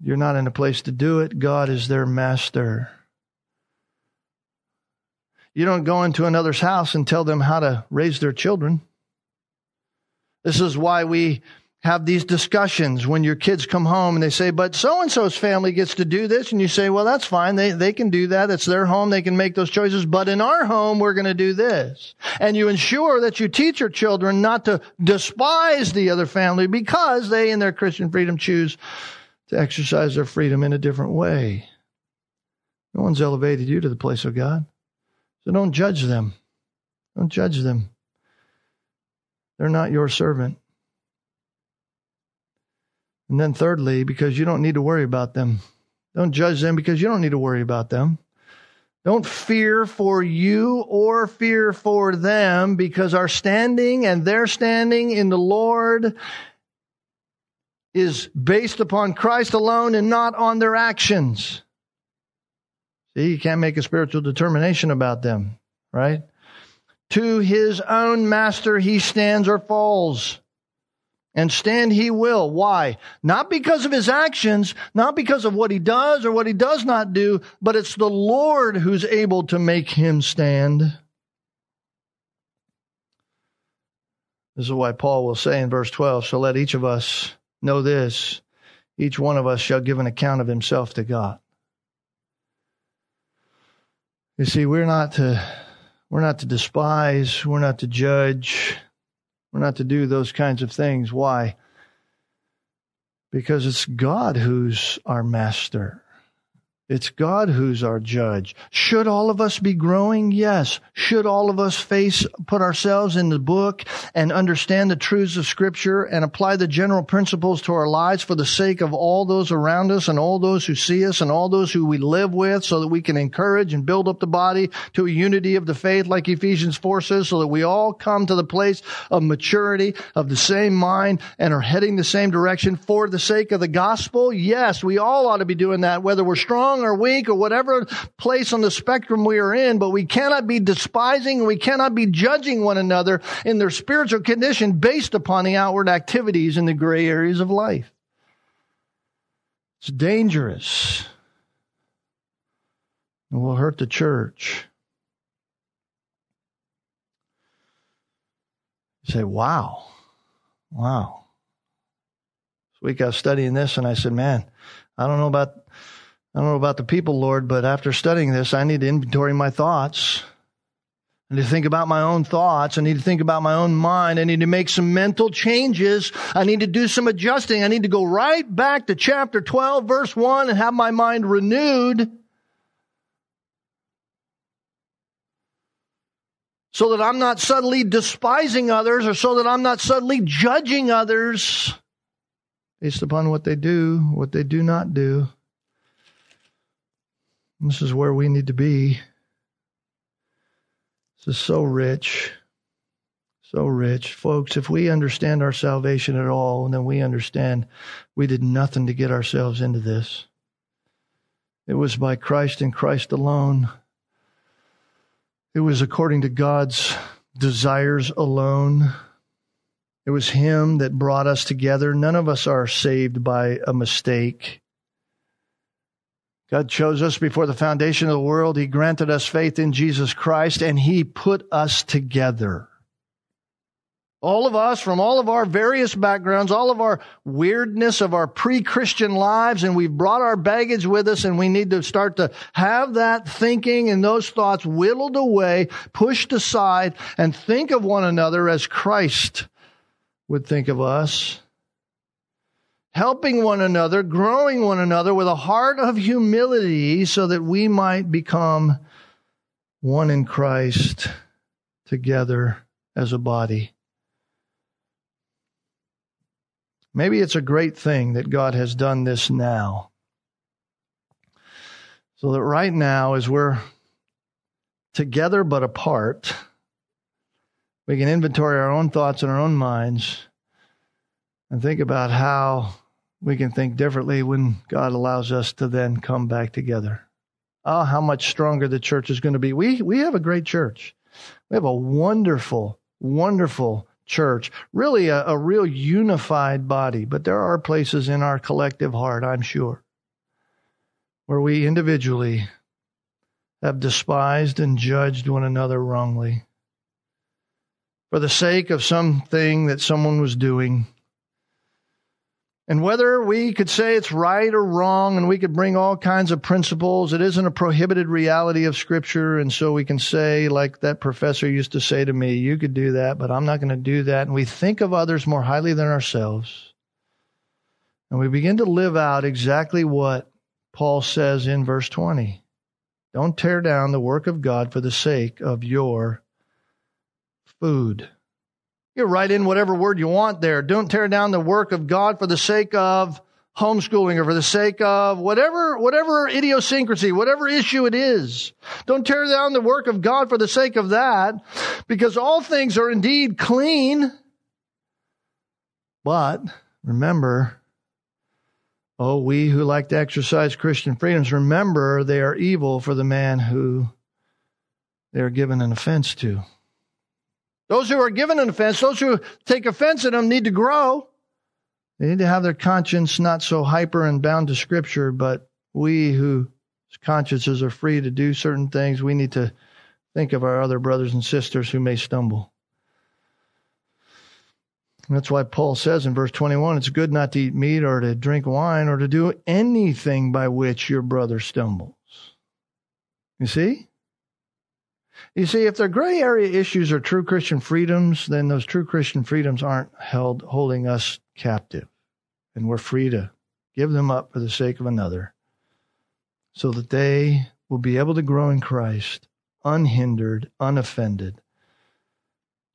You're not in a place to do it. God is their master. You don't go into another's house and tell them how to raise their children. This is why we have these discussions when your kids come home and they say, but so and so's family gets to do this. And you say, well, that's fine. They, they can do that. It's their home. They can make those choices. But in our home, we're going to do this. And you ensure that you teach your children not to despise the other family because they, in their Christian freedom, choose to exercise their freedom in a different way. No one's elevated you to the place of God. So don't judge them. Don't judge them. They're not your servant. And then thirdly, because you don't need to worry about them. Don't judge them because you don't need to worry about them. Don't fear for you or fear for them because our standing and their standing in the Lord is based upon Christ alone and not on their actions. See, you can't make a spiritual determination about them, right? To his own master he stands or falls and stand he will. Why? Not because of his actions, not because of what he does or what he does not do, but it's the Lord who's able to make him stand. This is why Paul will say in verse 12, so let each of us know this. Each one of us shall give an account of himself to God. You see, we're not to, we're not to despise, we're not to judge, we're not to do those kinds of things. Why? Because it's God who's our master. It's God who's our judge. Should all of us be growing? Yes. Should all of us face, put ourselves in the book and understand the truths of scripture and apply the general principles to our lives for the sake of all those around us and all those who see us and all those who we live with so that we can encourage and build up the body to a unity of the faith like Ephesians 4 says so that we all come to the place of maturity of the same mind and are heading the same direction for the sake of the gospel? Yes, we all ought to be doing that whether we're strong strong or weak or whatever place on the spectrum we are in, but we cannot be despising and we cannot be judging one another in their spiritual condition based upon the outward activities in the gray areas of life. It's dangerous. It will hurt the church. You say, wow, wow. This week I was studying this and I said, man, I don't know about, I don't know about the people, Lord, but after studying this, I need to inventory my thoughts. I need to think about my own thoughts. I need to think about my own mind. I need to make some mental changes. I need to do some adjusting. I need to go right back to chapter 12, verse 1 and have my mind renewed so that I'm not suddenly despising others or so that I'm not suddenly judging others based upon what they do, what they do not do. This is where we need to be. This is so rich. So rich. Folks, if we understand our salvation at all, then we understand we did nothing to get ourselves into this. It was by Christ and Christ alone. It was according to God's desires alone. It was Him that brought us together. None of us are saved by a mistake. God chose us before the foundation of the world. He granted us faith in Jesus Christ and He put us together. All of us from all of our various backgrounds, all of our weirdness of our pre-Christian lives, and we've brought our baggage with us and we need to start to have that thinking and those thoughts whittled away, pushed aside, and think of one another as Christ would think of us. Helping one another, growing one another with a heart of humility so that we might become one in Christ together as a body. Maybe it's a great thing that God has done this now. So that right now, as we're together but apart, we can inventory our own thoughts and our own minds and think about how we can think differently when God allows us to then come back together. Oh, how much stronger the church is going to be. We, we have a great church. We have a wonderful, wonderful church, really a, a real unified body. But there are places in our collective heart, I'm sure, where we individually have despised and judged one another wrongly for the sake of something that someone was doing and whether we could say it's right or wrong, and we could bring all kinds of principles, it isn't a prohibited reality of Scripture. And so we can say, like that professor used to say to me, you could do that, but I'm not going to do that. And we think of others more highly than ourselves. And we begin to live out exactly what Paul says in verse 20. Don't tear down the work of God for the sake of your food. You write in whatever word you want there. Don't tear down the work of God for the sake of homeschooling or for the sake of whatever, whatever idiosyncrasy, whatever issue it is. Don't tear down the work of God for the sake of that because all things are indeed clean. But remember, oh, we who like to exercise Christian freedoms, remember they are evil for the man who they are given an offense to. Those who are given an offense, those who take offense at them need to grow. They need to have their conscience not so hyper and bound to scripture, but we whose consciences are free to do certain things, we need to think of our other brothers and sisters who may stumble. That's why Paul says in verse 21 it's good not to eat meat or to drink wine or to do anything by which your brother stumbles. You see? You see, if the gray area issues are true Christian freedoms, then those true Christian freedoms aren't held holding us captive. And we're free to give them up for the sake of another so that they will be able to grow in Christ unhindered, unoffended,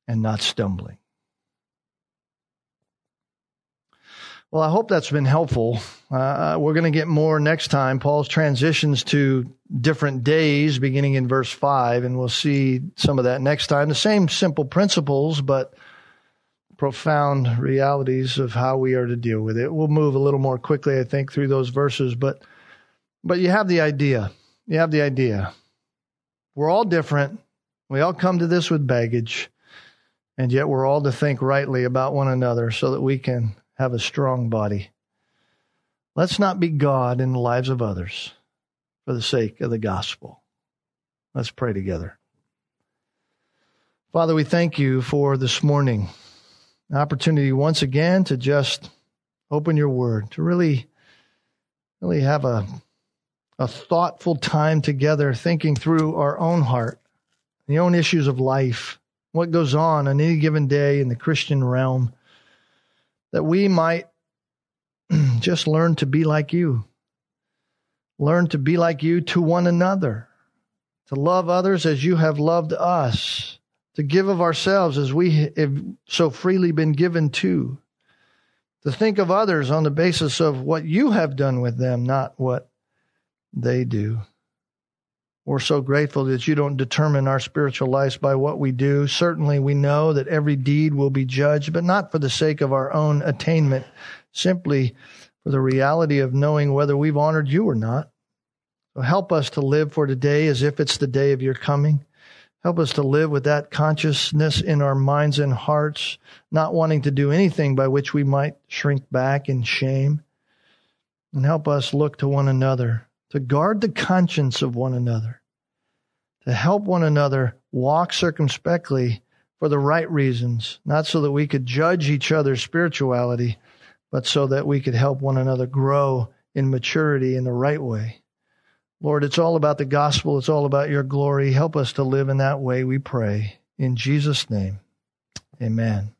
and not stumbling. Well, I hope that's been helpful. Uh, we're going to get more next time. Paul's transitions to different days beginning in verse 5, and we'll see some of that next time. The same simple principles, but profound realities of how we are to deal with it. We'll move a little more quickly, I think, through those verses, but But you have the idea. You have the idea. We're all different. We all come to this with baggage, and yet we're all to think rightly about one another so that we can have a strong body. Let's not be God in the lives of others for the sake of the gospel. Let's pray together. Father, we thank you for this morning. An opportunity once again to just open your word, to really, really have a, a thoughtful time together thinking through our own heart, the own issues of life, what goes on on any given day in the Christian realm, that we might just learn to be like you. Learn to be like you to one another, to love others as you have loved us, to give of ourselves as we have so freely been given to, to think of others on the basis of what you have done with them, not what they do. We're so grateful that you don't determine our spiritual lives by what we do. Certainly, we know that every deed will be judged, but not for the sake of our own attainment, simply for the reality of knowing whether we've honored you or not. So help us to live for today as if it's the day of your coming. Help us to live with that consciousness in our minds and hearts, not wanting to do anything by which we might shrink back in shame. And help us look to one another, to guard the conscience of one another, to help one another walk circumspectly for the right reasons, not so that we could judge each other's spirituality, but so that we could help one another grow in maturity in the right way. Lord, it's all about the gospel. It's all about your glory. Help us to live in that way, we pray. In Jesus' name, amen.